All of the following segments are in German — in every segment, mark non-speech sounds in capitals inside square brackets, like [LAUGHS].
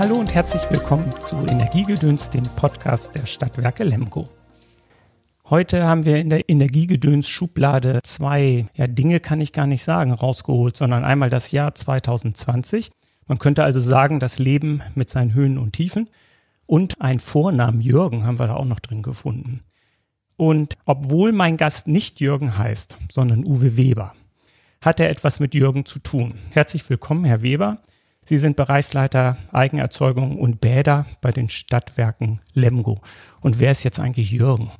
Hallo und herzlich willkommen zu Energiegedöns, dem Podcast der Stadtwerke Lemgo. Heute haben wir in der Energiegedöns-Schublade zwei ja, Dinge, kann ich gar nicht sagen, rausgeholt, sondern einmal das Jahr 2020. Man könnte also sagen, das Leben mit seinen Höhen und Tiefen. Und ein Vornamen Jürgen haben wir da auch noch drin gefunden. Und obwohl mein Gast nicht Jürgen heißt, sondern Uwe Weber, hat er etwas mit Jürgen zu tun. Herzlich willkommen, Herr Weber. Sie sind Bereichsleiter Eigenerzeugung und Bäder bei den Stadtwerken Lemgo. Und wer ist jetzt eigentlich Jürgen?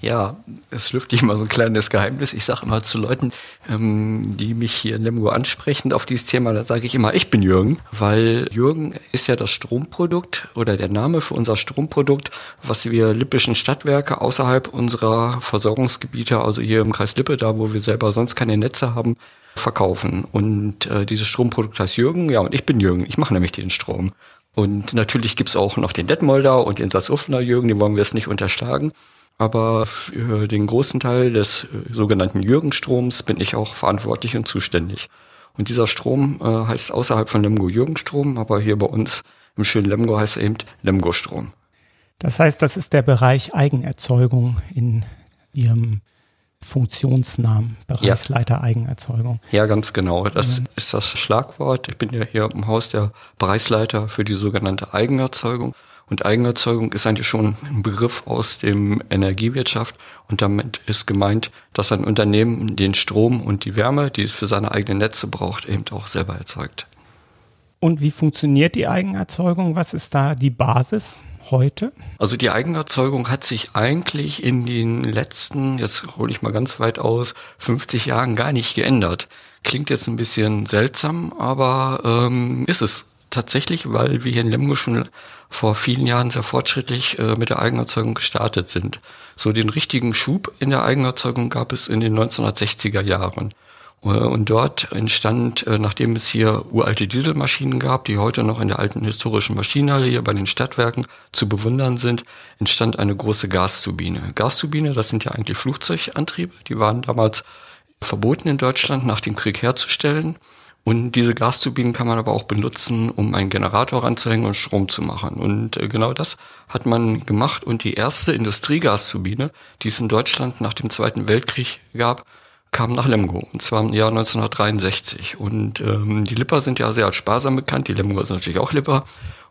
Ja, es lüfte ich mal so ein kleines Geheimnis. Ich sage immer zu Leuten, ähm, die mich hier in Lemgo ansprechen auf dieses Thema, da sage ich immer, ich bin Jürgen, weil Jürgen ist ja das Stromprodukt oder der Name für unser Stromprodukt, was wir lippischen Stadtwerke außerhalb unserer Versorgungsgebiete, also hier im Kreis Lippe, da wo wir selber sonst keine Netze haben, verkaufen. Und äh, dieses Stromprodukt heißt Jürgen, ja, und ich bin Jürgen. Ich mache nämlich den Strom. Und natürlich gibt's auch noch den Detmolder und den Salzufener Jürgen, den wollen wir jetzt nicht unterschlagen. Aber für den großen Teil des äh, sogenannten Jürgenstroms bin ich auch verantwortlich und zuständig. Und dieser Strom äh, heißt außerhalb von Lemgo Jürgenstrom, aber hier bei uns im schönen Lemgo heißt er eben Lemgo-Strom. Das heißt, das ist der Bereich Eigenerzeugung in Ihrem Funktionsnamen, Bereichsleiter ja. Eigenerzeugung. Ja, ganz genau. Das mhm. ist das Schlagwort. Ich bin ja hier im Haus der Bereichsleiter für die sogenannte Eigenerzeugung. Und Eigenerzeugung ist eigentlich schon ein Begriff aus dem Energiewirtschaft. Und damit ist gemeint, dass ein Unternehmen den Strom und die Wärme, die es für seine eigenen Netze braucht, eben auch selber erzeugt. Und wie funktioniert die Eigenerzeugung? Was ist da die Basis? Heute? Also die Eigenerzeugung hat sich eigentlich in den letzten, jetzt hole ich mal ganz weit aus, 50 Jahren gar nicht geändert. Klingt jetzt ein bisschen seltsam, aber ähm, ist es tatsächlich, weil wir hier in Lemgo schon vor vielen Jahren sehr fortschrittlich äh, mit der Eigenerzeugung gestartet sind. So den richtigen Schub in der Eigenerzeugung gab es in den 1960er Jahren. Äh, und dort entstand, äh, nachdem es hier uralte Dieselmaschinen gab, die heute noch in der alten historischen Maschinenhalle hier bei den Stadtwerken zu bewundern sind, entstand eine große Gasturbine. Gasturbine, das sind ja eigentlich Flugzeugantriebe, die waren damals verboten in Deutschland nach dem Krieg herzustellen. Und diese Gasturbinen kann man aber auch benutzen, um einen Generator ranzuhängen und Strom zu machen. Und äh, genau das hat man gemacht. Und die erste Industriegasturbine, die es in Deutschland nach dem Zweiten Weltkrieg gab, kam nach Lemgo, und zwar im Jahr 1963. Und ähm, die Lipper sind ja sehr als sparsam bekannt, die Lemgo sind natürlich auch Lipper.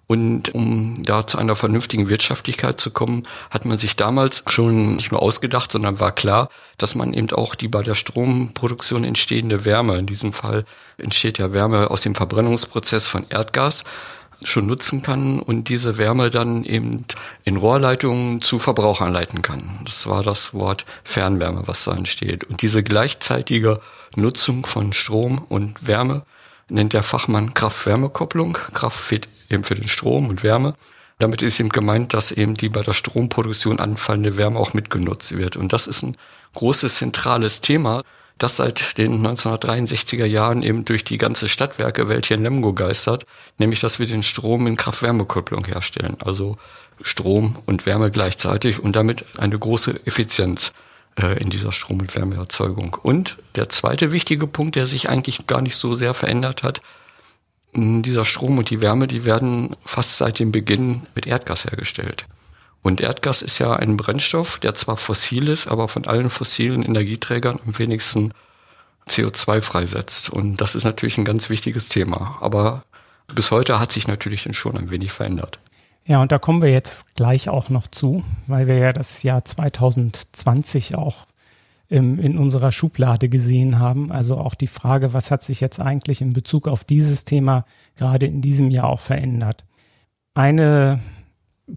Und um da zu einer vernünftigen Wirtschaftlichkeit zu kommen, hat man sich damals schon nicht nur ausgedacht, sondern war klar, dass man eben auch die bei der Stromproduktion entstehende Wärme, in diesem Fall entsteht ja Wärme aus dem Verbrennungsprozess von Erdgas, schon nutzen kann und diese Wärme dann eben in Rohrleitungen zu Verbrauchern leiten kann. Das war das Wort Fernwärme, was da entsteht. Und diese gleichzeitige Nutzung von Strom und Wärme nennt der Fachmann Kraft-Wärme-Kopplung. Kraft steht eben für den Strom und Wärme. Damit ist eben gemeint, dass eben die bei der Stromproduktion anfallende Wärme auch mitgenutzt wird. Und das ist ein großes zentrales Thema das seit den 1963er Jahren eben durch die ganze Stadtwerkewelt hier in Lemgo geistert, nämlich dass wir den Strom in Kraft-Wärme-Kupplung herstellen, also Strom und Wärme gleichzeitig und damit eine große Effizienz äh, in dieser Strom- und Wärmeerzeugung. Und der zweite wichtige Punkt, der sich eigentlich gar nicht so sehr verändert hat, dieser Strom und die Wärme, die werden fast seit dem Beginn mit Erdgas hergestellt. Und Erdgas ist ja ein Brennstoff, der zwar fossil ist, aber von allen fossilen Energieträgern am wenigsten CO2 freisetzt. Und das ist natürlich ein ganz wichtiges Thema. Aber bis heute hat sich natürlich schon ein wenig verändert. Ja, und da kommen wir jetzt gleich auch noch zu, weil wir ja das Jahr 2020 auch im, in unserer Schublade gesehen haben. Also auch die Frage, was hat sich jetzt eigentlich in Bezug auf dieses Thema gerade in diesem Jahr auch verändert? Eine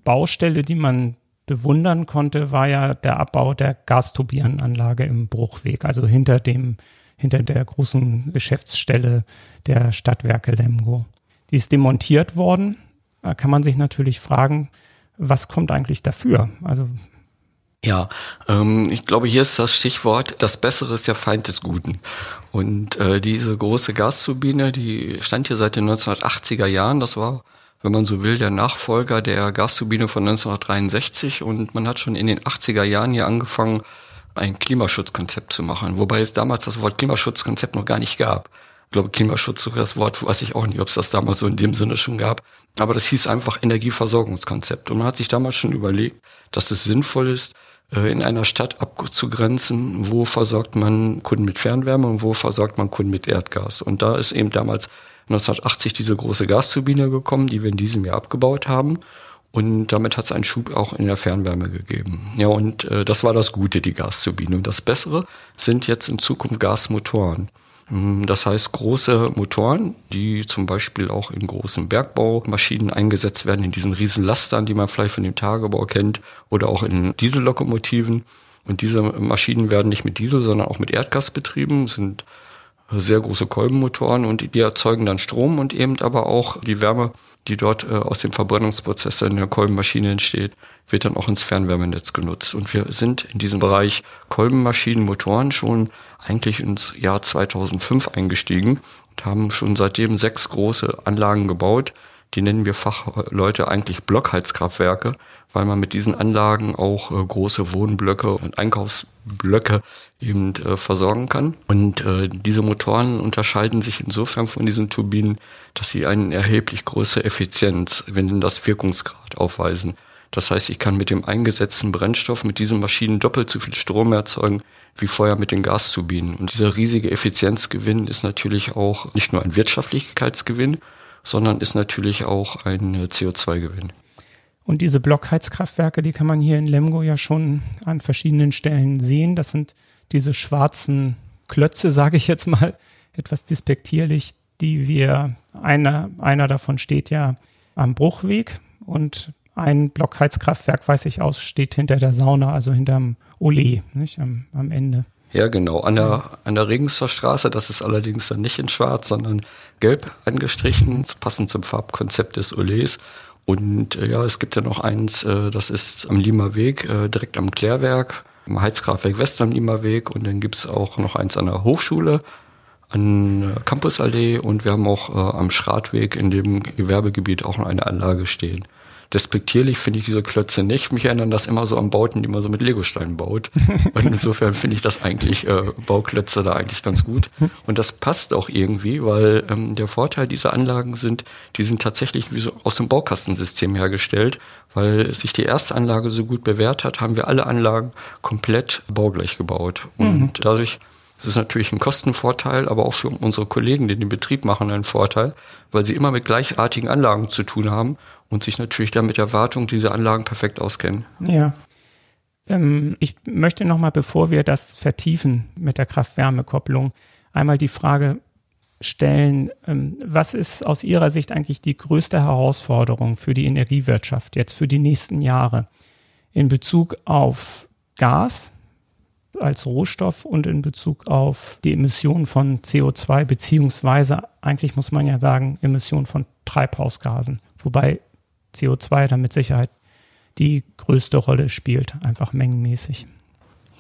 Baustelle, die man bewundern konnte, war ja der Abbau der Gasturbinenanlage im Bruchweg, also hinter dem, hinter der großen Geschäftsstelle der Stadtwerke Lemgo. Die ist demontiert worden. Da kann man sich natürlich fragen, was kommt eigentlich dafür? Also ja, ähm, ich glaube, hier ist das Stichwort, das Bessere ist der Feind des Guten. Und äh, diese große Gasturbine, die stand hier seit den 1980er Jahren. Das war wenn man so will, der Nachfolger der Gasturbine von 1963 und man hat schon in den 80er Jahren hier angefangen, ein Klimaschutzkonzept zu machen, wobei es damals das Wort Klimaschutzkonzept noch gar nicht gab. glaube, Klimaschutz sogar das Wort, weiß ich auch nicht, ob es das damals so in dem Sinne schon gab. Aber das hieß einfach Energieversorgungskonzept. Und man hat sich damals schon überlegt, dass es sinnvoll ist, äh, in einer Stadt abzugrenzen, wo versorgt man Kunden mit Fernwärme und wo versorgt man Kunden mit Erdgas. Und da ist eben damals 1980 diese große Gasturbine gekommen, die wir in diesem Jahr abgebaut haben. Und damit hat es einen Schub auch in der Fernwärme gegeben. Ja, und äh, das war das Gute, die Gasturbine. Und das Bessere sind jetzt in Zukunft Gasmotoren. Hm, das heißt große Motoren, die zum Beispiel auch in großen Bergbaumaschinen eingesetzt werden, in diesen riesen Lastern, die man vielleicht von dem Tagebau kennt, oder auch in Diesellokomotiven. Und diese Maschinen werden nicht mit Diesel, sondern auch mit Erdgas betrieben, sind sehr große Kolbenmotoren und die erzeugen dann Strom und eben aber auch die Wärme, die dort äh, aus dem Verbrennungsprozess in der Kolbenmaschine entsteht, wird dann auch ins Fernwärmenetz genutzt. Und wir sind in diesem Bereich Kolbenmaschinen, Motoren schon eigentlich ins Jahr 2005 eingestiegen und haben schon seitdem sechs große Anlagen gebaut. Die nennen wir Fachleute eigentlich Blockheizkraftwerke, weil man mit diesen Anlagen auch äh, große Wohnblöcke und Einkaufsblöcke eben äh, versorgen kann. Und äh, diese Motoren unterscheiden sich insofern von diesen Turbinen, dass sie eine erheblich größere Effizienz, wir nennen das Wirkungsgrad, aufweisen. Das heißt, ich kann mit dem eingesetzten Brennstoff mit diesen Maschinen doppelt so viel Strom erzeugen wie vorher mit den Gasturbinen. Und dieser riesige Effizienzgewinn ist natürlich auch nicht nur ein Wirtschaftlichkeitsgewinn, sondern ist natürlich auch ein äh, CO2-Gewinn. Und diese Blockheizkraftwerke, die kann man hier in Lemgo ja schon an verschiedenen Stellen sehen. Das sind diese schwarzen Klötze, sage ich jetzt mal etwas despektierlich, die wir, einer, einer davon steht ja am Bruchweg und ein Blockheizkraftwerk, weiß ich aus, steht hinter der Sauna, also hinterm Ole, nicht am, am Ende. Ja, genau. An der, an der Regenstor Straße, das ist allerdings dann nicht in schwarz, sondern gelb angestrichen, passend zum Farbkonzept des Olés. Und äh, ja, es gibt ja noch eins, äh, das ist am Lima Weg, äh, direkt am Klärwerk, am Heizkraftwerk West am Lima Weg. Und dann gibt's auch noch eins an der Hochschule, an äh, Campusallee. Und wir haben auch äh, am Schratweg in dem Gewerbegebiet auch noch eine Anlage stehen despektierlich finde ich diese Klötze nicht. Mich erinnern das immer so an Bauten, die man so mit Legosteinen baut. [LAUGHS] Und insofern finde ich das eigentlich, äh, Bauklötze da eigentlich ganz gut. Und das passt auch irgendwie, weil ähm, der Vorteil dieser Anlagen sind, die sind tatsächlich wie so aus dem Baukastensystem hergestellt. Weil sich die erste Anlage so gut bewährt hat, haben wir alle Anlagen komplett baugleich gebaut. Und mhm. dadurch das ist natürlich ein Kostenvorteil, aber auch für unsere Kollegen, die den Betrieb machen, ein Vorteil, weil sie immer mit gleichartigen Anlagen zu tun haben und sich natürlich dann mit der Wartung dieser Anlagen perfekt auskennen. Ja. Ähm, ich möchte nochmal, bevor wir das vertiefen mit der Kraft-Wärme-Kopplung, einmal die Frage stellen, ähm, was ist aus Ihrer Sicht eigentlich die größte Herausforderung für die Energiewirtschaft jetzt für die nächsten Jahre in Bezug auf Gas als Rohstoff und in Bezug auf die Emission von CO2 beziehungsweise eigentlich muss man ja sagen Emission von Treibhausgasen, wobei CO2 dann mit Sicherheit die größte Rolle spielt, einfach mengenmäßig.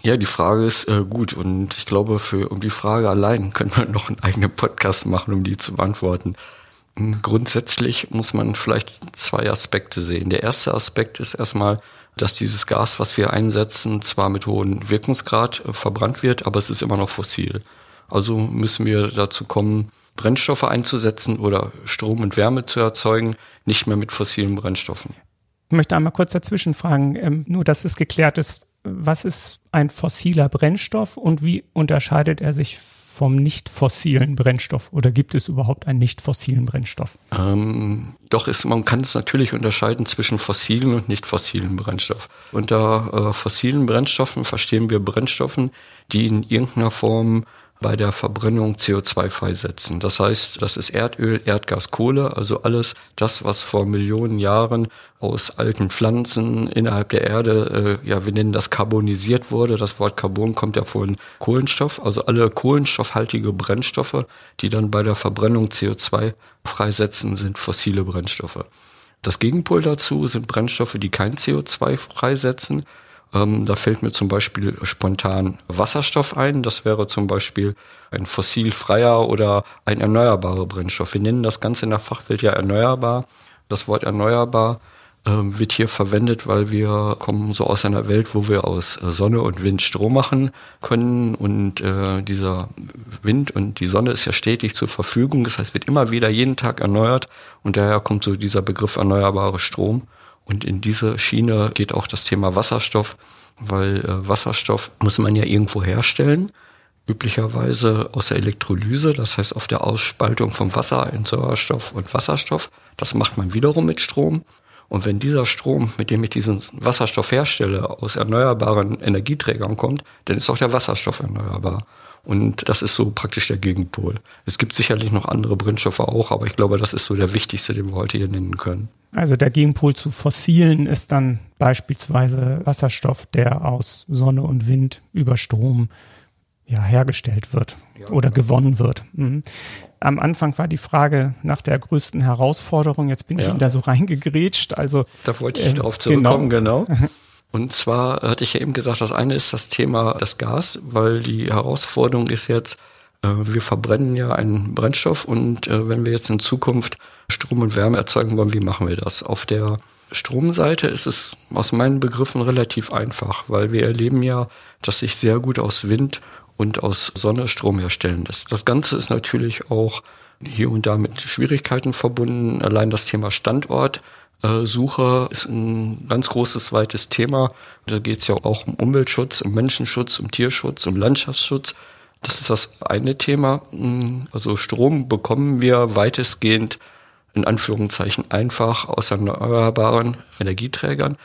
Ja, die Frage ist äh, gut und ich glaube, für um die Frage allein [LAUGHS] können wir noch einen eigenen Podcast machen, um die zu beantworten. Hm, grundsätzlich muss man vielleicht zwei Aspekte sehen. Der erste Aspekt ist erstmal, dass dieses Gas, was wir einsetzen, zwar mit hohem Wirkungsgrad äh, verbrannt wird, aber es ist immer noch fossil. Also müssen wir dazu kommen, Brennstoffe einzusetzen oder Strom und Wärme zu erzeugen, nicht mehr mit fossilen Brennstoffen. Ich möchte einmal kurz dazwischen fragen, ähm, nur dass es geklärt ist, was ist ein fossiler Brennstoff und wie unterscheidet er sich vom nicht fossilen Brennstoff oder gibt es überhaupt einen nicht fossilen Brennstoff? Ähm, doch ist, man kann es natürlich unterscheiden zwischen fossilen und nicht fossilen Brennstoff. Unter äh, fossilen Brennstoffen verstehen wir Brennstoffen, die in irgendeiner Form bei der Verbrennung CO2 freisetzen. Das heißt, das ist Erdöl, Erdgas, Kohle, also alles das, was vor Millionen Jahren aus alten Pflanzen innerhalb der Erde, äh, ja, wir nennen das karbonisiert wurde. Das Wort Carbon kommt ja von Kohlenstoff, also alle kohlenstoffhaltige Brennstoffe, die dann bei der Verbrennung CO2 freisetzen, sind fossile Brennstoffe. Das Gegenpol dazu sind Brennstoffe, die kein CO2 freisetzen, ähm, da fällt mir zum Beispiel spontan Wasserstoff ein. Das wäre zum Beispiel ein fossilfreier oder ein erneuerbarer Brennstoff. Wir nennen das Ganze in der Fachwelt ja erneuerbar. Das Wort erneuerbar äh, wird hier verwendet, weil wir kommen so aus einer Welt, wo wir aus äh, Sonne und Wind Strom machen können und äh, dieser Wind und die Sonne ist ja stetig zur Verfügung, das heißt wird immer wieder jeden Tag erneuert und daher kommt so dieser Begriff erneuerbare Strom und in diese Schiene geht auch das Thema Wasserstoff, weil äh, Wasserstoff muss man ja irgendwo herstellen üblicherweise aus der Elektrolyse, das heißt auf der Ausspaltung vom Wasser in Sauerstoff und Wasserstoff. Das macht man wiederum mit Strom. Und wenn dieser Strom, mit dem ich diesen Wasserstoff herstelle, aus erneuerbaren Energieträgern kommt, dann ist auch der Wasserstoff erneuerbar. Und das ist so praktisch der Gegenpol. Es gibt sicherlich noch andere Brennstoffe auch, aber ich glaube, das ist so der wichtigste, den wir heute hier nennen können. Also der Gegenpol zu fossilen ist dann beispielsweise Wasserstoff, der aus Sonne und Wind über Strom ja, hergestellt wird ja, oder genau. gewonnen wird. Mhm. Am Anfang war die Frage nach der größten Herausforderung. Jetzt bin ja. ich Ihnen da so reingegrätscht. Also da wollte ich äh, darauf zurückkommen, genau. genau. [LAUGHS] Und zwar hatte ich ja eben gesagt, das eine ist das Thema das Gas, weil die Herausforderung ist jetzt, äh, wir verbrennen ja einen Brennstoff und äh, wenn wir jetzt in Zukunft Strom und Wärme erzeugen wollen, wie machen wir das? Auf der Stromseite ist es aus meinen Begriffen relativ einfach, weil wir erleben ja, dass sich sehr gut aus Wind und aus Sonne Strom herstellen lässt. Das Ganze ist natürlich auch hier und da mit Schwierigkeiten verbunden. Allein das Thema Standort. Suche ist ein ganz großes, weites Thema. Da geht es ja auch um Umweltschutz, um Menschenschutz, um Tierschutz, um Landschaftsschutz. Das ist das eine Thema. Also Strom bekommen wir weitestgehend in Anführungszeichen einfach aus erneuerbaren Energieträgern.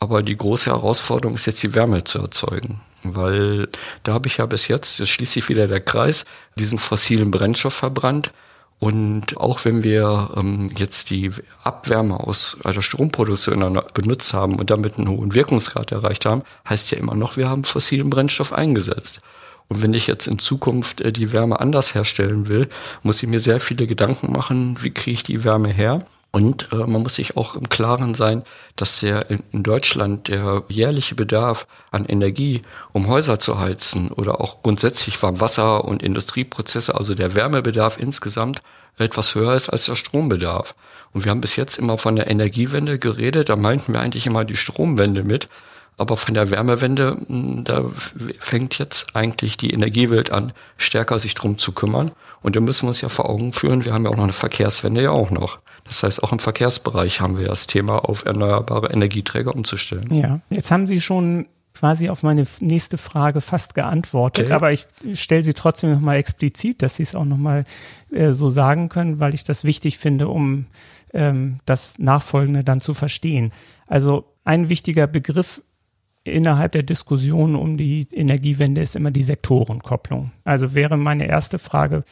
Aber die große Herausforderung ist jetzt die Wärme zu erzeugen. Weil da habe ich ja bis jetzt, jetzt schließt sich wieder der Kreis, diesen fossilen Brennstoff verbrannt. Und auch wenn wir ähm, jetzt die Abwärme aus der Stromproduktion benutzt haben und damit einen hohen Wirkungsgrad erreicht haben, heißt ja immer noch, wir haben fossilen Brennstoff eingesetzt. Und wenn ich jetzt in Zukunft äh, die Wärme anders herstellen will, muss ich mir sehr viele Gedanken machen, wie kriege ich die Wärme her? Und äh, man muss sich auch im Klaren sein, dass der in, Deutschland der jährliche Bedarf an Energie, um Häuser zu heizen oder auch grundsätzlich warm Wasser und Industrieprozesse, also der Wärmebedarf insgesamt etwas höher ist als der Strombedarf. Und wir haben bis jetzt immer von der Energiewende geredet, da meinten wir eigentlich immer die Stromwende mit. Aber von der Wärmewende, hm, da fängt jetzt eigentlich die Energiewelt an, stärker sich drum zu kümmern. Und da müssen wir uns ja vor Augen führen, wir haben ja auch noch eine Verkehrswende ja auch noch. Das heißt, auch im Verkehrsbereich haben wir das Thema, auf erneuerbare Energieträger umzustellen. Ja, jetzt haben Sie schon quasi auf meine nächste Frage fast geantwortet, okay. aber ich stelle sie trotzdem nochmal explizit, dass Sie es auch nochmal äh, so sagen können, weil ich das wichtig finde, um ähm, das Nachfolgende dann zu verstehen. Also ein wichtiger Begriff innerhalb der Diskussion um die Energiewende ist immer die Sektorenkopplung. Also wäre meine erste Frage,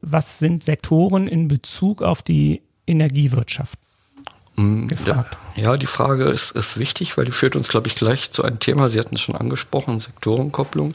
was sind Sektoren in Bezug auf die Energiewirtschaft mm, gefragt. Ja, die Frage ist, ist wichtig, weil die führt uns, glaube ich, gleich zu einem Thema. Sie hatten es schon angesprochen, Sektorenkopplung.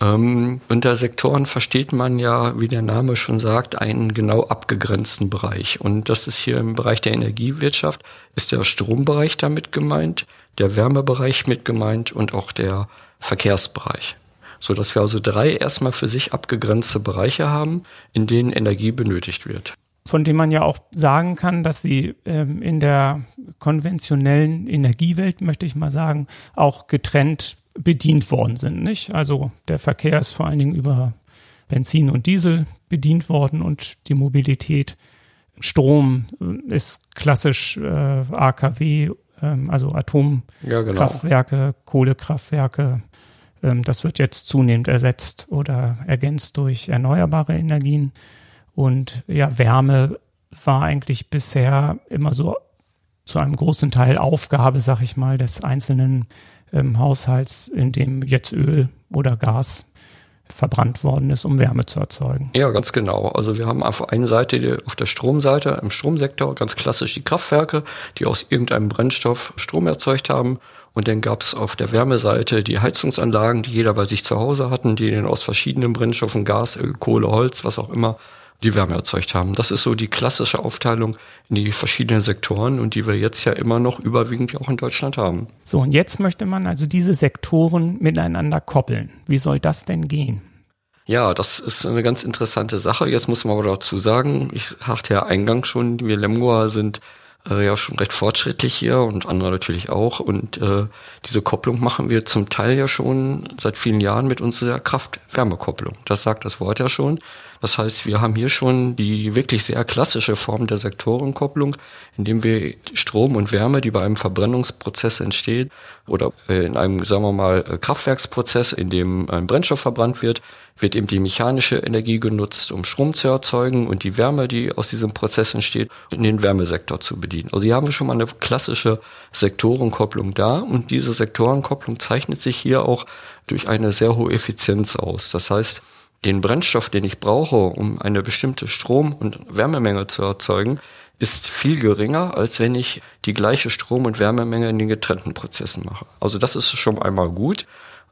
Ähm, unter Sektoren versteht man ja, wie der Name schon sagt, einen genau abgegrenzten Bereich. Und das ist hier im Bereich der Energiewirtschaft, ist der Strombereich damit gemeint, der Wärmebereich mit gemeint und auch der Verkehrsbereich. So dass wir also drei erstmal für sich abgegrenzte Bereiche haben, in denen Energie benötigt wird von dem man ja auch sagen kann, dass sie ähm, in der konventionellen Energiewelt, möchte ich mal sagen, auch getrennt bedient worden sind. Nicht? Also der Verkehr ist vor allen Dingen über Benzin und Diesel bedient worden und die Mobilität. Strom äh, ist klassisch äh, AKW, ähm, also Atomkraftwerke, ja, genau. Kohlekraftwerke. Ähm, das wird jetzt zunehmend ersetzt oder ergänzt durch erneuerbare Energien. Und ja, Wärme war eigentlich bisher immer so zu einem großen Teil Aufgabe, sag ich mal, des einzelnen ähm, Haushalts, in dem jetzt Öl oder Gas verbrannt worden ist, um Wärme zu erzeugen. Ja, ganz genau. Also wir haben auf der einen Seite auf der Stromseite, im Stromsektor ganz klassisch die Kraftwerke, die aus irgendeinem Brennstoff Strom erzeugt haben. Und dann gab es auf der Wärmeseite die Heizungsanlagen, die jeder bei sich zu Hause hatten, die dann aus verschiedenen Brennstoffen, Gas, Öl, Kohle, Holz, was auch immer, die Wärme erzeugt haben. Das ist so die klassische Aufteilung in die verschiedenen Sektoren und die wir jetzt ja immer noch überwiegend auch in Deutschland haben. So, und jetzt möchte man also diese Sektoren miteinander koppeln. Wie soll das denn gehen? Ja, das ist eine ganz interessante Sache. Jetzt muss man aber dazu sagen, ich sagte ja eingangs schon, wir Lemgoa sind äh, ja schon recht fortschrittlich hier und andere natürlich auch. Und äh, diese Kopplung machen wir zum Teil ja schon seit vielen Jahren mit unserer Kraft-Wärme-Kopplung. Das sagt das Wort ja schon. Das heißt, wir haben hier schon die wirklich sehr klassische Form der Sektorenkopplung, indem wir Strom und Wärme, die bei einem Verbrennungsprozess entsteht oder äh, in einem, sagen wir mal, äh, Kraftwerksprozess, in dem ein Brennstoff verbrannt wird, wird eben die mechanische Energie genutzt, um Strom zu erzeugen und die Wärme, die aus diesem Prozess entsteht, in den Wärmesektor zu bedienen. Also hier haben wir schon mal eine klassische Sektorenkopplung da und diese Sektorenkopplung zeichnet sich hier auch durch eine sehr hohe Effizienz aus. Das heißt, den Brennstoff, den ich brauche, um eine bestimmte Strom- und Wärmemenge zu erzeugen, ist viel geringer, als wenn ich die gleiche Strom- und Wärmemenge in den getrennten Prozessen mache. Also das ist schon einmal gut.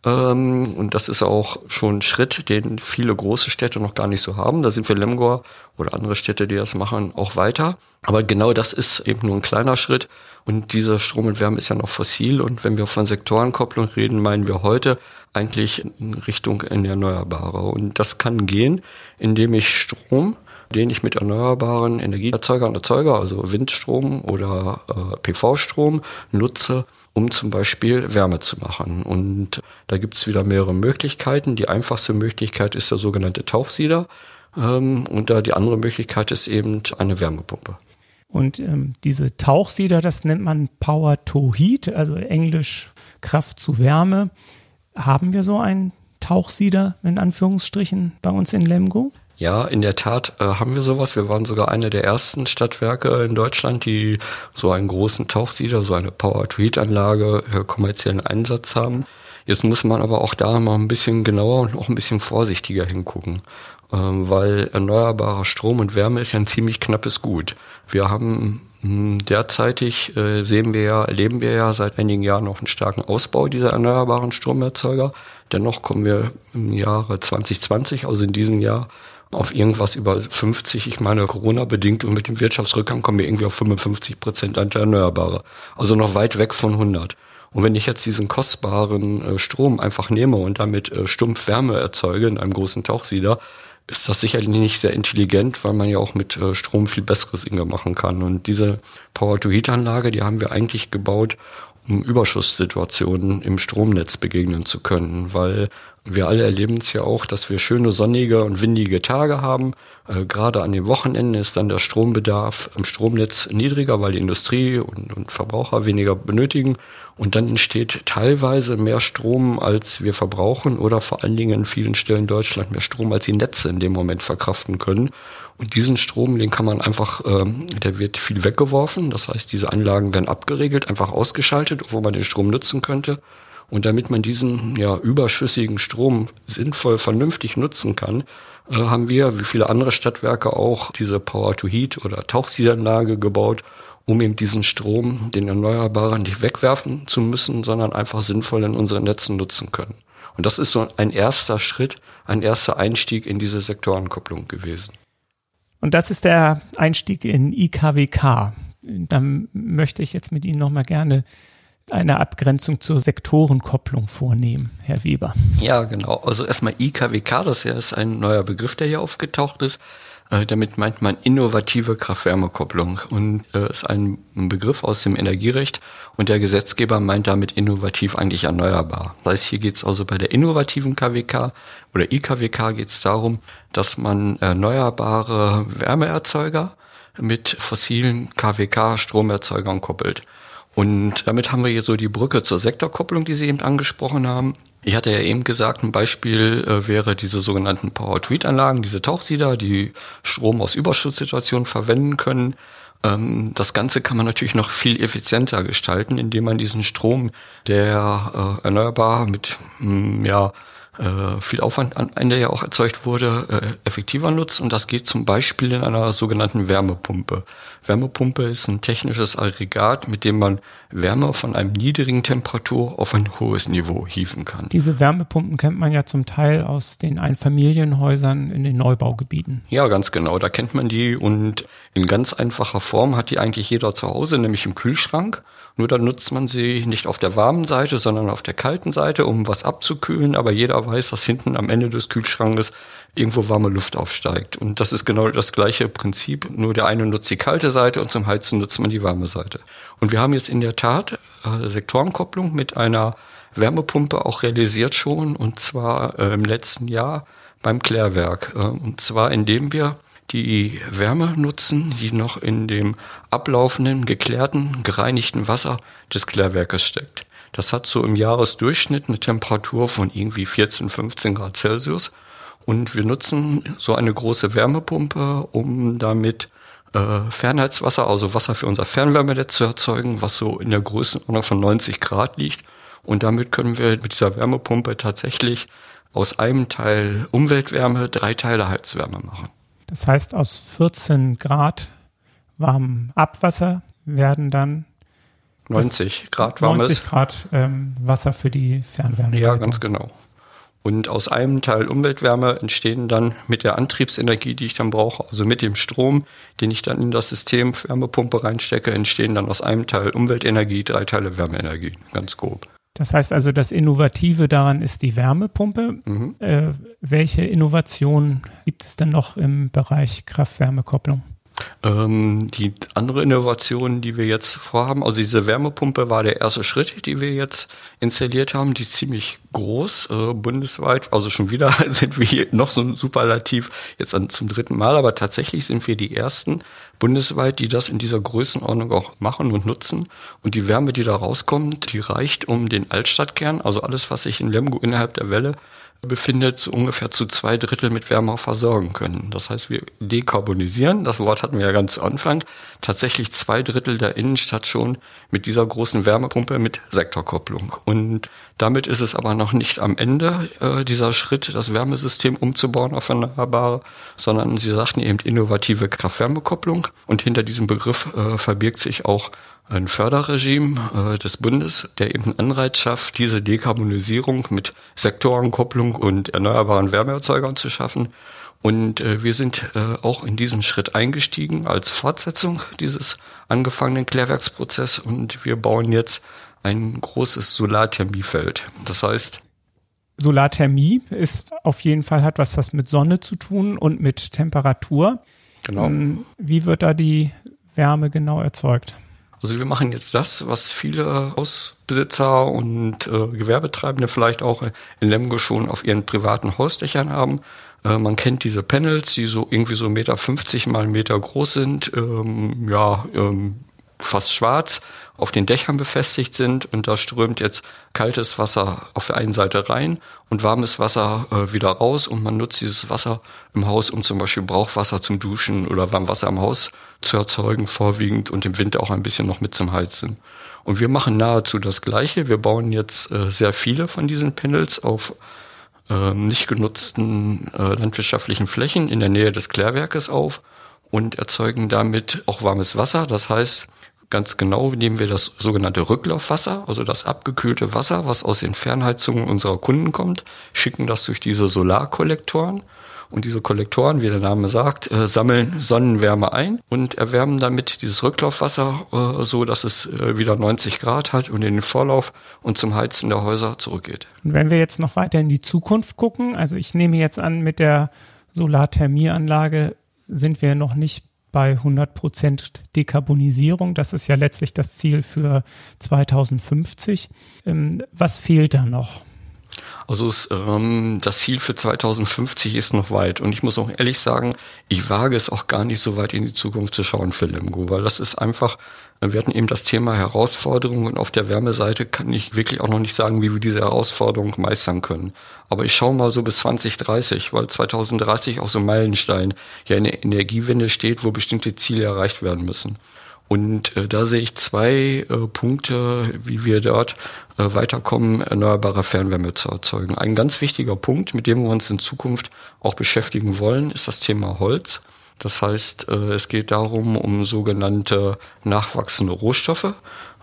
Ähm, und das ist auch schon ein Schritt, den viele große Städte noch gar nicht so haben. Da sind wir Lemgor oder andere Städte, die das machen, auch weiter. Aber genau das ist eben nur ein kleiner Schritt. Und dieser Strom und Wärme ist ja noch fossil. Und wenn wir von Sektorenkopplung reden, meinen wir heute eigentlich in Richtung Erneuerbare. Und das kann gehen, indem ich Strom den ich mit erneuerbaren Energieerzeugern erzeuge, also Windstrom oder äh, PV-Strom nutze, um zum Beispiel Wärme zu machen. Und da gibt es wieder mehrere Möglichkeiten. Die einfachste Möglichkeit ist der sogenannte Tauchsieder. Ähm, und da die andere Möglichkeit ist eben eine Wärmepumpe. Und ähm, diese Tauchsieder, das nennt man Power to Heat, also Englisch Kraft zu Wärme. Haben wir so einen Tauchsieder in Anführungsstrichen bei uns in Lemgo? Ja, in der Tat äh, haben wir sowas. Wir waren sogar eine der ersten Stadtwerke in Deutschland, die so einen großen Tauchsieder, so eine Power-to-Heat-Anlage für kommerziellen Einsatz haben. Jetzt muss man aber auch da mal ein bisschen genauer und auch ein bisschen vorsichtiger hingucken, ähm, weil erneuerbarer Strom und Wärme ist ja ein ziemlich knappes Gut. Wir haben derzeitig äh, sehen wir ja, erleben wir ja seit einigen Jahren noch einen starken Ausbau dieser erneuerbaren Stromerzeuger. Dennoch kommen wir im Jahre 2020, also in diesem Jahr, auf irgendwas über 50. Ich meine, Corona-bedingt und mit dem Wirtschaftsrückgang kommen wir irgendwie auf 55 Prozent Anteil Erneuerbare. Also noch weit weg von 100. Und wenn ich jetzt diesen kostbaren äh, Strom einfach nehme und damit äh, stumpf Wärme erzeuge in einem großen Tauchsieder, ist das sicherlich nicht sehr intelligent, weil man ja auch mit äh, Strom viel besseres Inge machen kann. Und diese Power-to-Heat-Anlage, die haben wir eigentlich gebaut, um Überschusssituationen im Stromnetz begegnen zu können, weil wir alle erleben es ja auch, dass wir schöne sonnige und windige Tage haben. Äh, gerade an den Wochenenden ist dann der Strombedarf im Stromnetz niedriger, weil die Industrie und, und Verbraucher weniger benötigen. Und dann entsteht teilweise mehr Strom, als wir verbrauchen oder vor allen Dingen in vielen Stellen Deutschland mehr Strom, als die Netze in dem Moment verkraften können. Und diesen Strom, den kann man einfach, ähm, der wird viel weggeworfen. Das heißt, diese Anlagen werden abgeregelt, einfach ausgeschaltet, wo man den Strom nutzen könnte. Und damit man diesen ja, überschüssigen Strom sinnvoll, vernünftig nutzen kann, äh, haben wir, wie viele andere Stadtwerke auch, diese Power-to-Heat oder Tauchsiedanlage gebaut, um eben diesen Strom, den Erneuerbaren, nicht wegwerfen zu müssen, sondern einfach sinnvoll in unseren Netzen nutzen können. Und das ist so ein erster Schritt, ein erster Einstieg in diese Sektorenkopplung gewesen. Und das ist der Einstieg in IKWK. Dann möchte ich jetzt mit Ihnen nochmal gerne eine Abgrenzung zur Sektorenkopplung vornehmen, Herr Weber. Ja, genau. Also erstmal IKWK, das ist ein neuer Begriff, der hier aufgetaucht ist. Äh, damit meint man innovative Kraft-Wärme-Kopplung und äh, ist ein Begriff aus dem Energierecht und der Gesetzgeber meint damit innovativ eigentlich erneuerbar. Das heißt, hier geht es also bei der innovativen KWK oder IKWK geht es darum, dass man erneuerbare Wärmeerzeuger mit fossilen KWK-Stromerzeugern koppelt. Und damit haben wir hier so die Brücke zur Sektorkopplung, die Sie eben angesprochen haben. Ich hatte ja eben gesagt, ein Beispiel äh, wäre diese sogenannten Power-Tweet-Anlagen, diese Tauchsieder, die Strom aus Überschusssituationen verwenden können. Ähm, das Ganze kann man natürlich noch viel effizienter gestalten, indem man diesen Strom, der äh, erneuerbar mit mm, ja, äh, viel Aufwand am Ende ja auch erzeugt wurde, äh, effektiver nutzt. Und das geht zum Beispiel in einer sogenannten Wärmepumpe. Wärmepumpe ist ein technisches Aggregat, mit dem man Wärme von einem niedrigen Temperatur auf ein hohes Niveau hieven kann. Diese Wärmepumpen kennt man ja zum Teil aus den Einfamilienhäusern in den Neubaugebieten. Ja, ganz genau. Da kennt man die und in ganz einfacher Form hat die eigentlich jeder zu Hause, nämlich im Kühlschrank. Nur dann nutzt man sie nicht auf der warmen Seite, sondern auf der kalten Seite, um was abzukühlen. Aber jeder weiß, dass hinten am Ende des Kühlschrankes irgendwo warme Luft aufsteigt. Und das ist genau das gleiche Prinzip. Nur der eine nutzt die kalte Seite und zum Heizen nutzt man die warme Seite. Und wir haben jetzt in der Tat äh, Sektorenkopplung mit einer Wärmepumpe auch realisiert schon. Und zwar äh, im letzten Jahr beim Klärwerk. Äh, und zwar indem wir die Wärme nutzen, die noch in dem ablaufenden, geklärten, gereinigten Wasser des Klärwerkes steckt. Das hat so im Jahresdurchschnitt eine Temperatur von irgendwie 14, 15 Grad Celsius. Und wir nutzen so eine große Wärmepumpe, um damit äh, Fernheitswasser, also Wasser für unser Fernwärmenetz zu erzeugen, was so in der Größenordnung von 90 Grad liegt. Und damit können wir mit dieser Wärmepumpe tatsächlich aus einem Teil Umweltwärme drei Teile Heizwärme machen. Das heißt, aus 14 Grad warmem Abwasser werden dann 90 Grad warmes 90 Grad ähm, Wasser für die Fernwärme. Ja, ganz genau. Und aus einem Teil Umweltwärme entstehen dann mit der Antriebsenergie, die ich dann brauche, also mit dem Strom, den ich dann in das System Wärmepumpe reinstecke, entstehen dann aus einem Teil Umweltenergie drei Teile Wärmeenergie, ganz grob. Das heißt also, das Innovative daran ist die Wärmepumpe. Mhm. Äh, welche Innovationen gibt es denn noch im Bereich Kraft-Wärme-Kopplung? Ähm, die andere Innovation, die wir jetzt vorhaben, also diese Wärmepumpe war der erste Schritt, die wir jetzt installiert haben. Die ist ziemlich groß, äh, bundesweit. Also schon wieder [LAUGHS] sind wir hier noch so ein Superlativ jetzt an, zum dritten Mal, aber tatsächlich sind wir die ersten bundesweit, die das in dieser Größenordnung auch machen und nutzen. Und die Wärme, die da rauskommt, die reicht um den Altstadtkern, also alles, was sich in Lemgo innerhalb der Welle befindet, ungefähr zu zwei Drittel mit Wärme versorgen können. Das heißt, wir dekarbonisieren, das Wort hatten wir ja ganz zu Anfang, tatsächlich zwei Drittel der Innenstadt schon mit dieser großen Wärmepumpe mit Sektorkopplung. Und damit ist es aber noch nicht am Ende äh, dieser Schritt, das Wärmesystem umzubauen auf Erneuerbare, sondern Sie sagten eben innovative Kraft-Wärme-Kopplung. Und hinter diesem Begriff äh, verbirgt sich auch ein Förderregime äh, des Bundes, der eben Anreiz schafft, diese Dekarbonisierung mit Sektorenkopplung und erneuerbaren Wärmeerzeugern zu schaffen. Und äh, wir sind äh, auch in diesen Schritt eingestiegen als Fortsetzung dieses angefangenen Klärwerksprozess und wir bauen jetzt ein großes Solarthermiefeld. Das heißt, Solarthermie ist auf jeden Fall hat was das mit Sonne zu tun und mit Temperatur. Genau. Ähm, wie wird da die Wärme genau erzeugt? Also wir machen jetzt das, was viele Hausbesitzer und äh, Gewerbetreibende vielleicht auch in Lemgo schon auf ihren privaten Hausdächern haben. Äh, man kennt diese Panels, die so irgendwie so Meter 50 mal Meter groß sind, ähm, ja, ähm, fast schwarz auf den Dächern befestigt sind und da strömt jetzt kaltes Wasser auf der einen Seite rein und warmes Wasser äh, wieder raus und man nutzt dieses Wasser im Haus, um zum Beispiel Brauchwasser zum Duschen oder Warmwasser im Haus zu erzeugen, vorwiegend und im Winter auch ein bisschen noch mit zum Heizen. Und wir machen nahezu das Gleiche. Wir bauen jetzt äh, sehr viele von diesen Panels auf äh, nicht genutzten äh, landwirtschaftlichen Flächen in der Nähe des Klärwerkes auf und erzeugen damit auch warmes Wasser. Das heißt, ganz genau nehmen wir das sogenannte Rücklaufwasser, also das abgekühlte Wasser, was aus den Fernheizungen unserer Kunden kommt, schicken das durch diese Solarkollektoren und diese Kollektoren, wie der Name sagt, äh, sammeln Sonnenwärme ein und erwärmen damit dieses Rücklaufwasser äh, so, dass es äh, wieder 90 Grad hat und in den Vorlauf und zum Heizen der Häuser zurückgeht. Und wenn wir jetzt noch weiter in die Zukunft gucken, also ich nehme jetzt an, mit der Solarthermieanlage sind wir noch nicht bei 100 Prozent Dekarbonisierung. Das ist ja letztlich das Ziel für 2050. Ähm, was fehlt da noch? Also es, ähm, das Ziel für 2050 ist noch weit. Und ich muss auch ehrlich sagen, ich wage es auch gar nicht so weit in die Zukunft zu schauen für Lemgo, weil das ist einfach, wir hatten eben das Thema Herausforderung und auf der Wärmeseite kann ich wirklich auch noch nicht sagen, wie wir diese Herausforderung meistern können. Aber ich schaue mal so bis 2030, weil 2030 auch so ein Meilenstein ja in der Energiewende steht, wo bestimmte Ziele erreicht werden müssen. Und äh, da sehe ich zwei äh, Punkte, wie wir dort äh, weiterkommen, erneuerbare Fernwärme zu erzeugen. Ein ganz wichtiger Punkt, mit dem wir uns in Zukunft auch beschäftigen wollen, ist das Thema Holz. Das heißt, äh, es geht darum, um sogenannte nachwachsende Rohstoffe.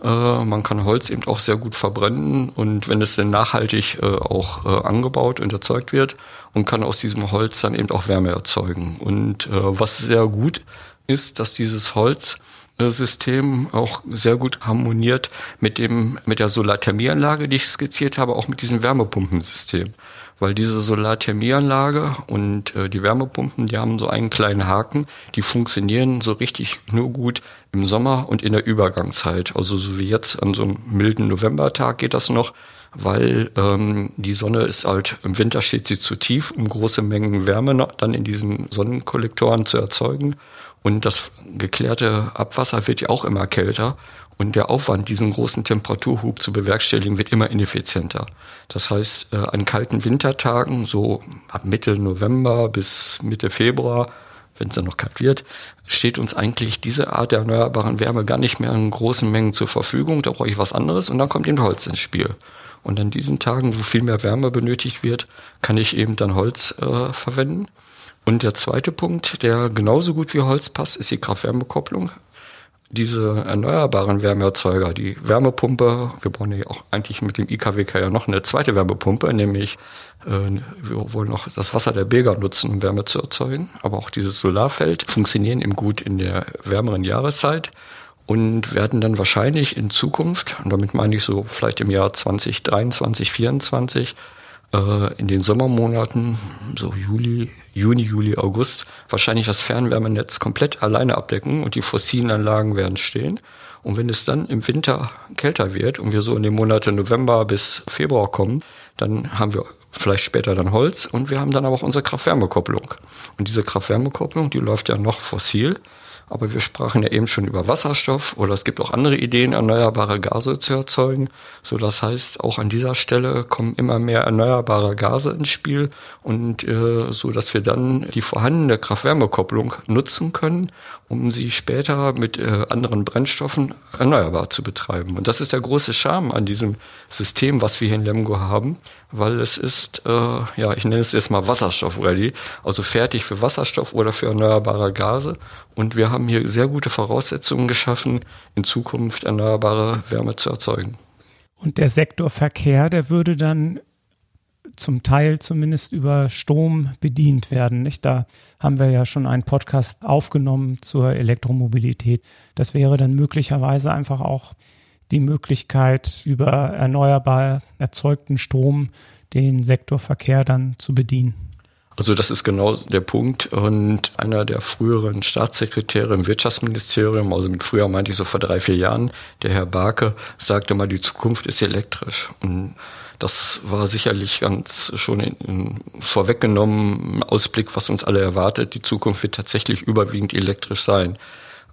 Äh, man kann Holz eben auch sehr gut verbrennen und wenn es denn nachhaltig äh, auch angebaut und erzeugt wird und kann aus diesem Holz dann eben auch Wärme erzeugen. Und was sehr gut ist, dass dieses Holz System auch sehr gut harmoniert mit dem, mit der Solarthermieanlage, die ich skizziert habe, auch mit diesem Wärmepumpensystem. Weil diese Solarthermieanlage und äh, die Wärmepumpen, die haben so einen kleinen Haken, die funktionieren so richtig nur gut im Sommer und in der Übergangszeit. Also so wie jetzt an so einem milden Novembertag geht das noch, weil ähm, die Sonne ist halt, im Winter steht sie zu tief, um große Mengen Wärme noch dann in diesen Sonnenkollektoren zu erzeugen. Und das geklärte Abwasser wird ja auch immer kälter. Und der Aufwand, diesen großen Temperaturhub zu bewerkstelligen, wird immer ineffizienter. Das heißt, äh, an kalten Wintertagen, so ab Mitte November bis Mitte Februar, wenn es dann noch kalt wird, steht uns eigentlich diese Art der erneuerbaren Wärme gar nicht mehr in großen Mengen zur Verfügung. Da brauche ich was anderes und dann kommt eben Holz ins Spiel. Und an diesen Tagen, wo viel mehr Wärme benötigt wird, kann ich eben dann Holz äh, verwenden. Und der zweite Punkt, der genauso gut wie Holz passt, ist die Kraft-Wärme-Kopplung. Diese erneuerbaren Wärmeerzeuger, die Wärmepumpe, wir brauchen ja auch eigentlich mit dem IKWK ja noch eine zweite Wärmepumpe, nämlich äh, wir wollen noch das Wasser der Beger nutzen, um Wärme zu erzeugen. Aber auch dieses Solarfeld funktionieren eben gut in der wärmeren Jahreszeit und werden dann wahrscheinlich in Zukunft, und damit meine ich so vielleicht im Jahr 2023, 2024, äh, in den Sommermonaten, so Juli, Juni, Juli, August, wahrscheinlich das Fernwärmenetz komplett alleine abdecken und die fossilen Anlagen werden stehen. Und wenn es dann im Winter kälter wird und wir so in den Monaten November bis Februar kommen, dann haben wir vielleicht später dann Holz und wir haben dann aber auch unsere Kraft-Wärme-Kopplung. Und diese Kraft-Wärme-Kopplung, die läuft ja noch fossil. Aber wir sprachen ja eben schon über Wasserstoff oder es gibt auch andere Ideen, erneuerbare Gase zu erzeugen. So, das heißt, auch an dieser Stelle kommen immer mehr erneuerbare Gase ins Spiel und äh, so, dass wir dann die vorhandene Kraft-Wärme-Kopplung nutzen können, um sie später mit äh, anderen Brennstoffen erneuerbar zu betreiben. Und das ist der große Charme an diesem System, was wir hier in Lemgo haben, weil es ist, äh, ja, ich nenne es jetzt mal Wasserstoff-ready, also fertig für Wasserstoff oder für erneuerbare Gase. Und wir haben hier sehr gute Voraussetzungen geschaffen, in Zukunft erneuerbare Wärme zu erzeugen. Und der Sektor Verkehr, der würde dann zum Teil zumindest über Strom bedient werden. Nicht? Da haben wir ja schon einen Podcast aufgenommen zur Elektromobilität. Das wäre dann möglicherweise einfach auch die Möglichkeit, über erneuerbar erzeugten Strom den Sektor Verkehr dann zu bedienen. Also das ist genau der Punkt. Und einer der früheren Staatssekretäre im Wirtschaftsministerium, also mit früher meinte ich so vor drei, vier Jahren, der Herr Barke, sagte mal, die Zukunft ist elektrisch. Und das war sicherlich ganz schon in, in vorweggenommen Ausblick, was uns alle erwartet. Die Zukunft wird tatsächlich überwiegend elektrisch sein.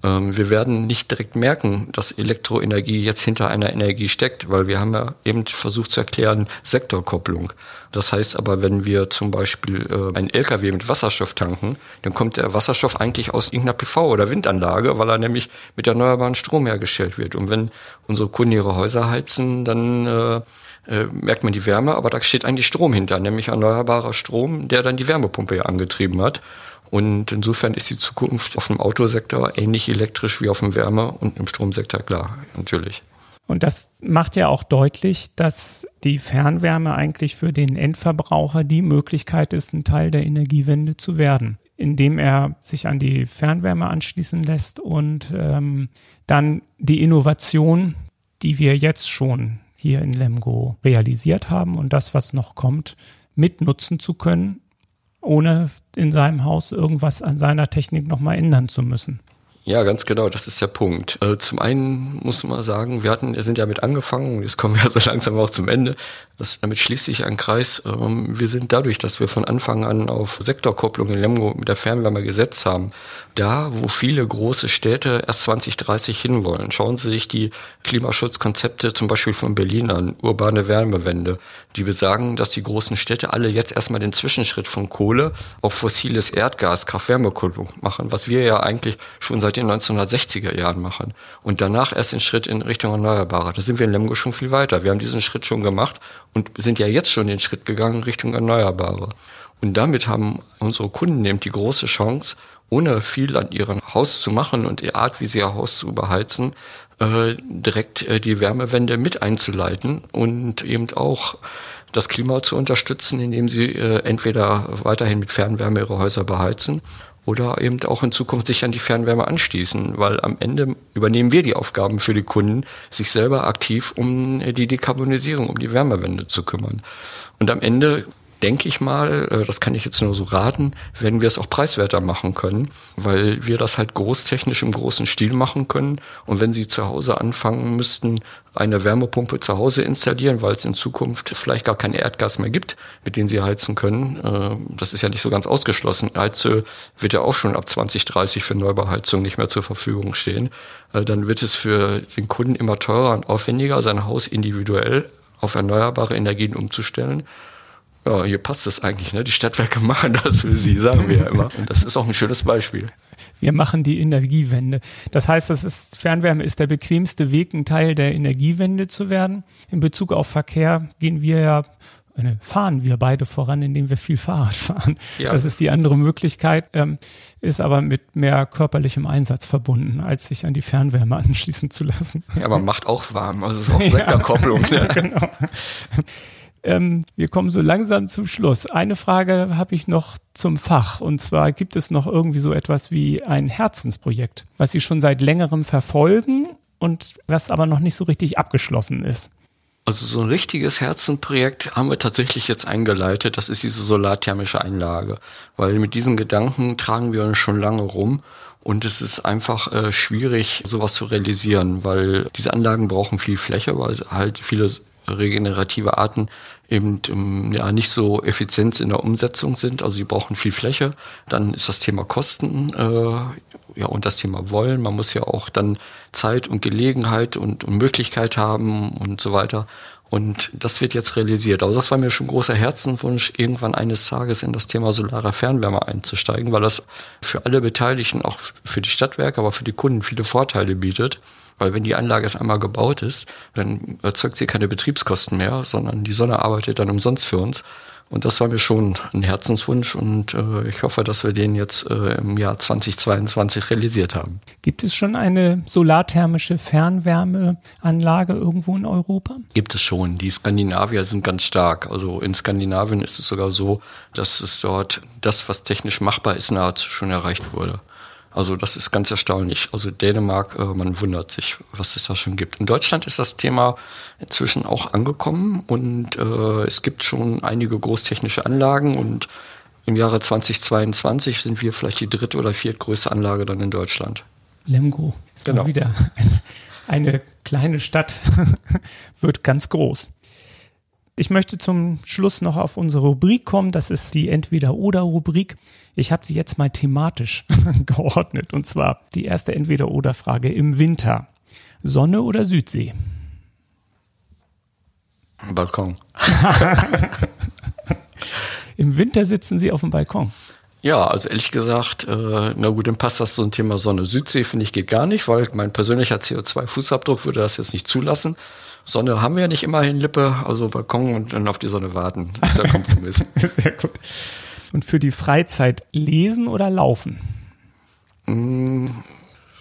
Ähm, wir werden nicht direkt merken, dass Elektroenergie jetzt hinter einer Energie steckt, weil wir haben ja eben versucht zu erklären, Sektorkopplung. Das heißt aber, wenn wir zum Beispiel äh, einen LKW mit Wasserstoff tanken, dann kommt der Wasserstoff eigentlich aus irgendeiner PV- oder Windanlage, weil er nämlich mit erneuerbaren Strom hergestellt wird. Und wenn unsere Kunden ihre Häuser heizen, dann äh, äh, merkt man die Wärme, aber da steht eigentlich Strom hinter, nämlich erneuerbarer Strom, der dann die Wärmepumpe angetrieben hat. Und insofern ist die Zukunft auf dem Autosektor ähnlich elektrisch wie auf dem Wärme- und im Stromsektor klar, natürlich. Und das macht ja auch deutlich, dass die Fernwärme eigentlich für den Endverbraucher die Möglichkeit ist, ein Teil der Energiewende zu werden, indem er sich an die Fernwärme anschließen lässt und ähm, dann die Innovation, die wir jetzt schon hier in Lemgo realisiert haben und das, was noch kommt, mitnutzen zu können, ohne in seinem Haus irgendwas an seiner Technik nochmal ändern zu müssen. Ja, ganz genau, das ist der Punkt. Äh, zum einen muss man sagen, wir hatten, wir sind ja mit angefangen, jetzt kommen wir [LAUGHS] so langsam auch zum Ende. Das, damit schließt sich ein Kreis. Ähm, wir sind dadurch, dass wir von Anfang an auf Sektorkopplung in Lemgo mit der Fernwärme gesetzt haben, da, wo viele große Städte erst 2030 hinwollen. Schauen Sie sich die Klimaschutzkonzepte zum Beispiel von Berlin an, urbane Wärmewende, die besagen, dass die großen Städte alle jetzt erstmal den Zwischenschritt von Kohle auf fossiles Erdgas, Kraft-Wärmekopplung machen, was wir ja eigentlich schon seit den 1960er Jahren machen. Und danach erst den Schritt in Richtung Erneuerbare. Da sind wir in Lemgo schon viel weiter. Wir haben diesen Schritt schon gemacht und sind ja jetzt schon den Schritt gegangen Richtung Erneuerbare. Und damit haben unsere Kunden eben die große Chance, ohne viel an ihrem Haus zu machen und die Art, wie sie ihr Haus zu überheizen, äh, direkt äh, die Wärmewende mit einzuleiten und eben auch das Klima zu unterstützen, indem sie äh, entweder weiterhin mit Fernwärme ihre Häuser beheizen oder eben auch in Zukunft sich an die Fernwärme anschließen, weil am Ende übernehmen wir die Aufgaben für die Kunden, sich selber aktiv um die Dekarbonisierung, um die Wärmewende zu kümmern. Und am Ende denke ich mal, äh, das kann ich jetzt nur so raten, werden wir es auch preiswerter machen können, weil wir das halt großtechnisch im großen Stil machen können. Und wenn Sie zu Hause anfangen müssten, eine Wärmepumpe zu Hause installieren, weil es in Zukunft vielleicht gar kein Erdgas mehr gibt, mit dem Sie heizen können, äh, das ist ja nicht so ganz ausgeschlossen. Heizöl wird ja auch schon ab 2030 für Neubauheizung nicht mehr zur Verfügung stehen. Äh, dann wird es für den Kunden immer teurer und aufwendiger, sein Haus individuell auf erneuerbare Energien umzustellen ja, hier passt es eigentlich, ne? Die Stadtwerke [LAUGHS] machen das für sie, sagen wir ja immer. Und das ist auch ein schönes Beispiel. Wir machen die Energiewende. Das heißt, das ist, Fernwärme ist der bequemste Weg, ein Teil der Energiewende zu werden. In Bezug auf Verkehr gehen wir ja äh, fahren wir beide voran, indem wir viel Fahrrad [LAUGHS] fahren. Ja. Das ist die andere Möglichkeit, ähm, ist aber mit mehr körperlichem Einsatz verbunden, als sich an die Fernwärme [LAUGHS] anschließen zu lassen. Ja, aber macht auch warm, also ist auch Sektorkopplung. Ja, ne? genau. Ähm, wir kommen so langsam zum Schluss. Eine Frage habe ich noch zum Fach. Und zwar gibt es noch irgendwie so etwas wie ein Herzensprojekt, was Sie schon seit längerem verfolgen und was aber noch nicht so richtig abgeschlossen ist. Also so ein richtiges Herzenprojekt haben wir tatsächlich jetzt eingeleitet. Das ist diese solarthermische Einlage. Weil mit diesen Gedanken tragen wir uns schon lange rum. Und es ist einfach äh, schwierig, sowas zu realisieren, weil diese Anlagen brauchen viel Fläche, weil halt viele regenerative Arten eben ähm, ja nicht so effizient in der Umsetzung sind. Also sie brauchen viel Fläche. Dann ist das Thema Kosten äh, ja und das Thema Wollen. Man muss ja auch dann Zeit und Gelegenheit und, und Möglichkeit haben und so weiter. Und das wird jetzt realisiert. Also das war mir schon großer Herzenwunsch, irgendwann eines Tages in das Thema solare Fernwärme einzusteigen, weil das für alle Beteiligten, auch für die Stadtwerke, aber für die Kunden viele Vorteile bietet. Weil wenn die Anlage erst einmal gebaut ist, dann erzeugt sie keine Betriebskosten mehr, sondern die Sonne arbeitet dann umsonst für uns. Und das war mir schon ein Herzenswunsch und äh, ich hoffe, dass wir den jetzt äh, im Jahr 2022 realisiert haben. Gibt es schon eine solarthermische Fernwärmeanlage irgendwo in Europa? Gibt es schon. Die Skandinavier sind ganz stark. Also in Skandinavien ist es sogar so, dass es dort das, was technisch machbar ist, nahezu schon erreicht wurde. Also das ist ganz erstaunlich. Also Dänemark, äh, man wundert sich, was es da schon gibt. In Deutschland ist das Thema inzwischen auch angekommen und äh, es gibt schon einige großtechnische Anlagen und im Jahre 2022 sind wir vielleicht die dritte oder viertgrößte Anlage dann in Deutschland. Lemgo ist genau. wieder eine kleine Stadt, [LAUGHS] wird ganz groß. Ich möchte zum Schluss noch auf unsere Rubrik kommen. Das ist die Entweder-Oder-Rubrik. Ich habe sie jetzt mal thematisch [LAUGHS] geordnet. Und zwar die erste Entweder-Oder-Frage im Winter. Sonne oder Südsee? Balkon. [LAUGHS] Im Winter sitzen Sie auf dem Balkon. Ja, also ehrlich gesagt, äh, na gut, dann passt das so ein Thema Sonne. Südsee finde ich geht gar nicht, weil mein persönlicher CO2-Fußabdruck würde das jetzt nicht zulassen. Sonne haben wir ja nicht immerhin Lippe, also Balkon und dann auf die Sonne warten. Das ist der Kompromiss. [LAUGHS] Sehr gut. Und für die Freizeit lesen oder laufen? Mm,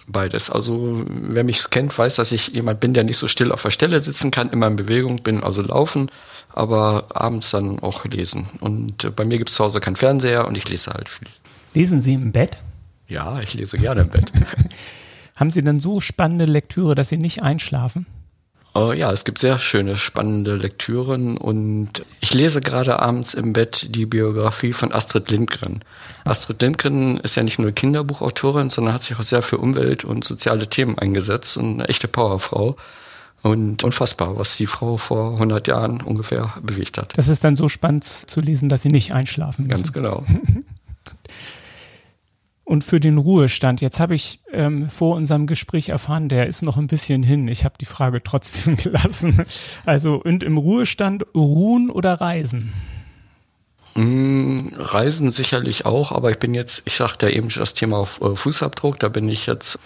beides. Also wer mich kennt, weiß, dass ich jemand bin, der nicht so still auf der Stelle sitzen kann, immer in Bewegung bin, also laufen, aber abends dann auch lesen. Und äh, bei mir gibt es zu Hause keinen Fernseher und ich lese halt viel. Lesen Sie im Bett? Ja, ich lese gerne im Bett. [LAUGHS] Haben Sie dann so spannende Lektüre, dass Sie nicht einschlafen? Uh, ja, es gibt sehr schöne, spannende Lektüren und ich lese gerade abends im Bett die Biografie von Astrid Lindgren. Astrid Lindgren ist ja nicht nur Kinderbuchautorin, sondern hat sich auch sehr für Umwelt und soziale Themen eingesetzt und eine echte Powerfrau. Und unfassbar, was die Frau vor 100 Jahren ungefähr bewegt hat. Das ist dann so spannend zu lesen, dass sie nicht einschlafen müssen. Ganz genau. [LAUGHS] Und für den Ruhestand, jetzt habe ich ähm, vor unserem Gespräch erfahren, der ist noch ein bisschen hin. Ich habe die Frage trotzdem [LAUGHS] gelassen. Also, und im Ruhestand ruhen oder reisen? Mm, reisen sicherlich auch, aber ich bin jetzt, ich sagte ja eben das Thema äh, Fußabdruck, da bin ich jetzt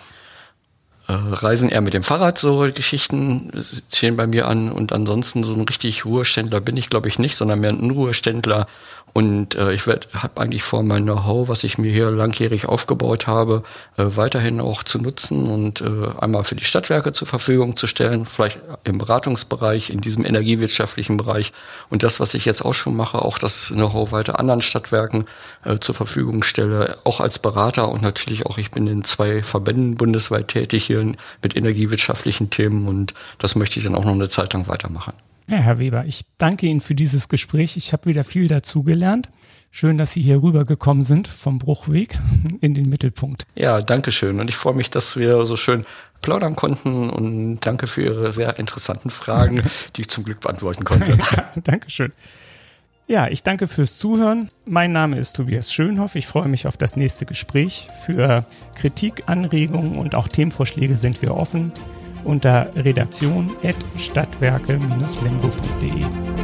äh, Reisen eher mit dem Fahrrad, so Geschichten zählen bei mir an und ansonsten so ein richtig Ruheständler bin ich glaube ich nicht, sondern mehr ein Unruheständler Und äh, ich habe eigentlich vor, mein Know-how, was ich mir hier langjährig aufgebaut habe, äh, weiterhin auch zu nutzen und äh, einmal für die Stadtwerke zur Verfügung zu stellen, vielleicht im Beratungsbereich, in diesem energiewirtschaftlichen Bereich. Und das, was ich jetzt auch schon mache, auch das Know-how weiter anderen Stadtwerken äh, zur Verfügung stelle, auch als Berater und natürlich auch, ich bin in zwei Verbänden bundesweit tätig hier mit energiewirtschaftlichen Themen und das möchte ich dann auch noch eine Zeit lang weitermachen. Ja, Herr Weber, ich danke Ihnen für dieses Gespräch. Ich habe wieder viel dazugelernt. Schön, dass Sie hier rübergekommen sind vom Bruchweg [LAUGHS] in den Mittelpunkt. Ja, danke schön. Und ich freue mich, dass wir so schön plaudern konnten und danke für Ihre sehr interessanten Fragen, [LAUGHS] die ich zum Glück beantworten konnte. [LAUGHS] ja, Dankeschön. Ja, ich danke fürs Zuhören. Mein Name ist Tobias Schönhoff. Ich freue mich auf das nächste Gespräch. Für Kritik, Anregungen und auch Themenvorschläge sind wir offen unter redaktion.stadtwerke-lemgo.de.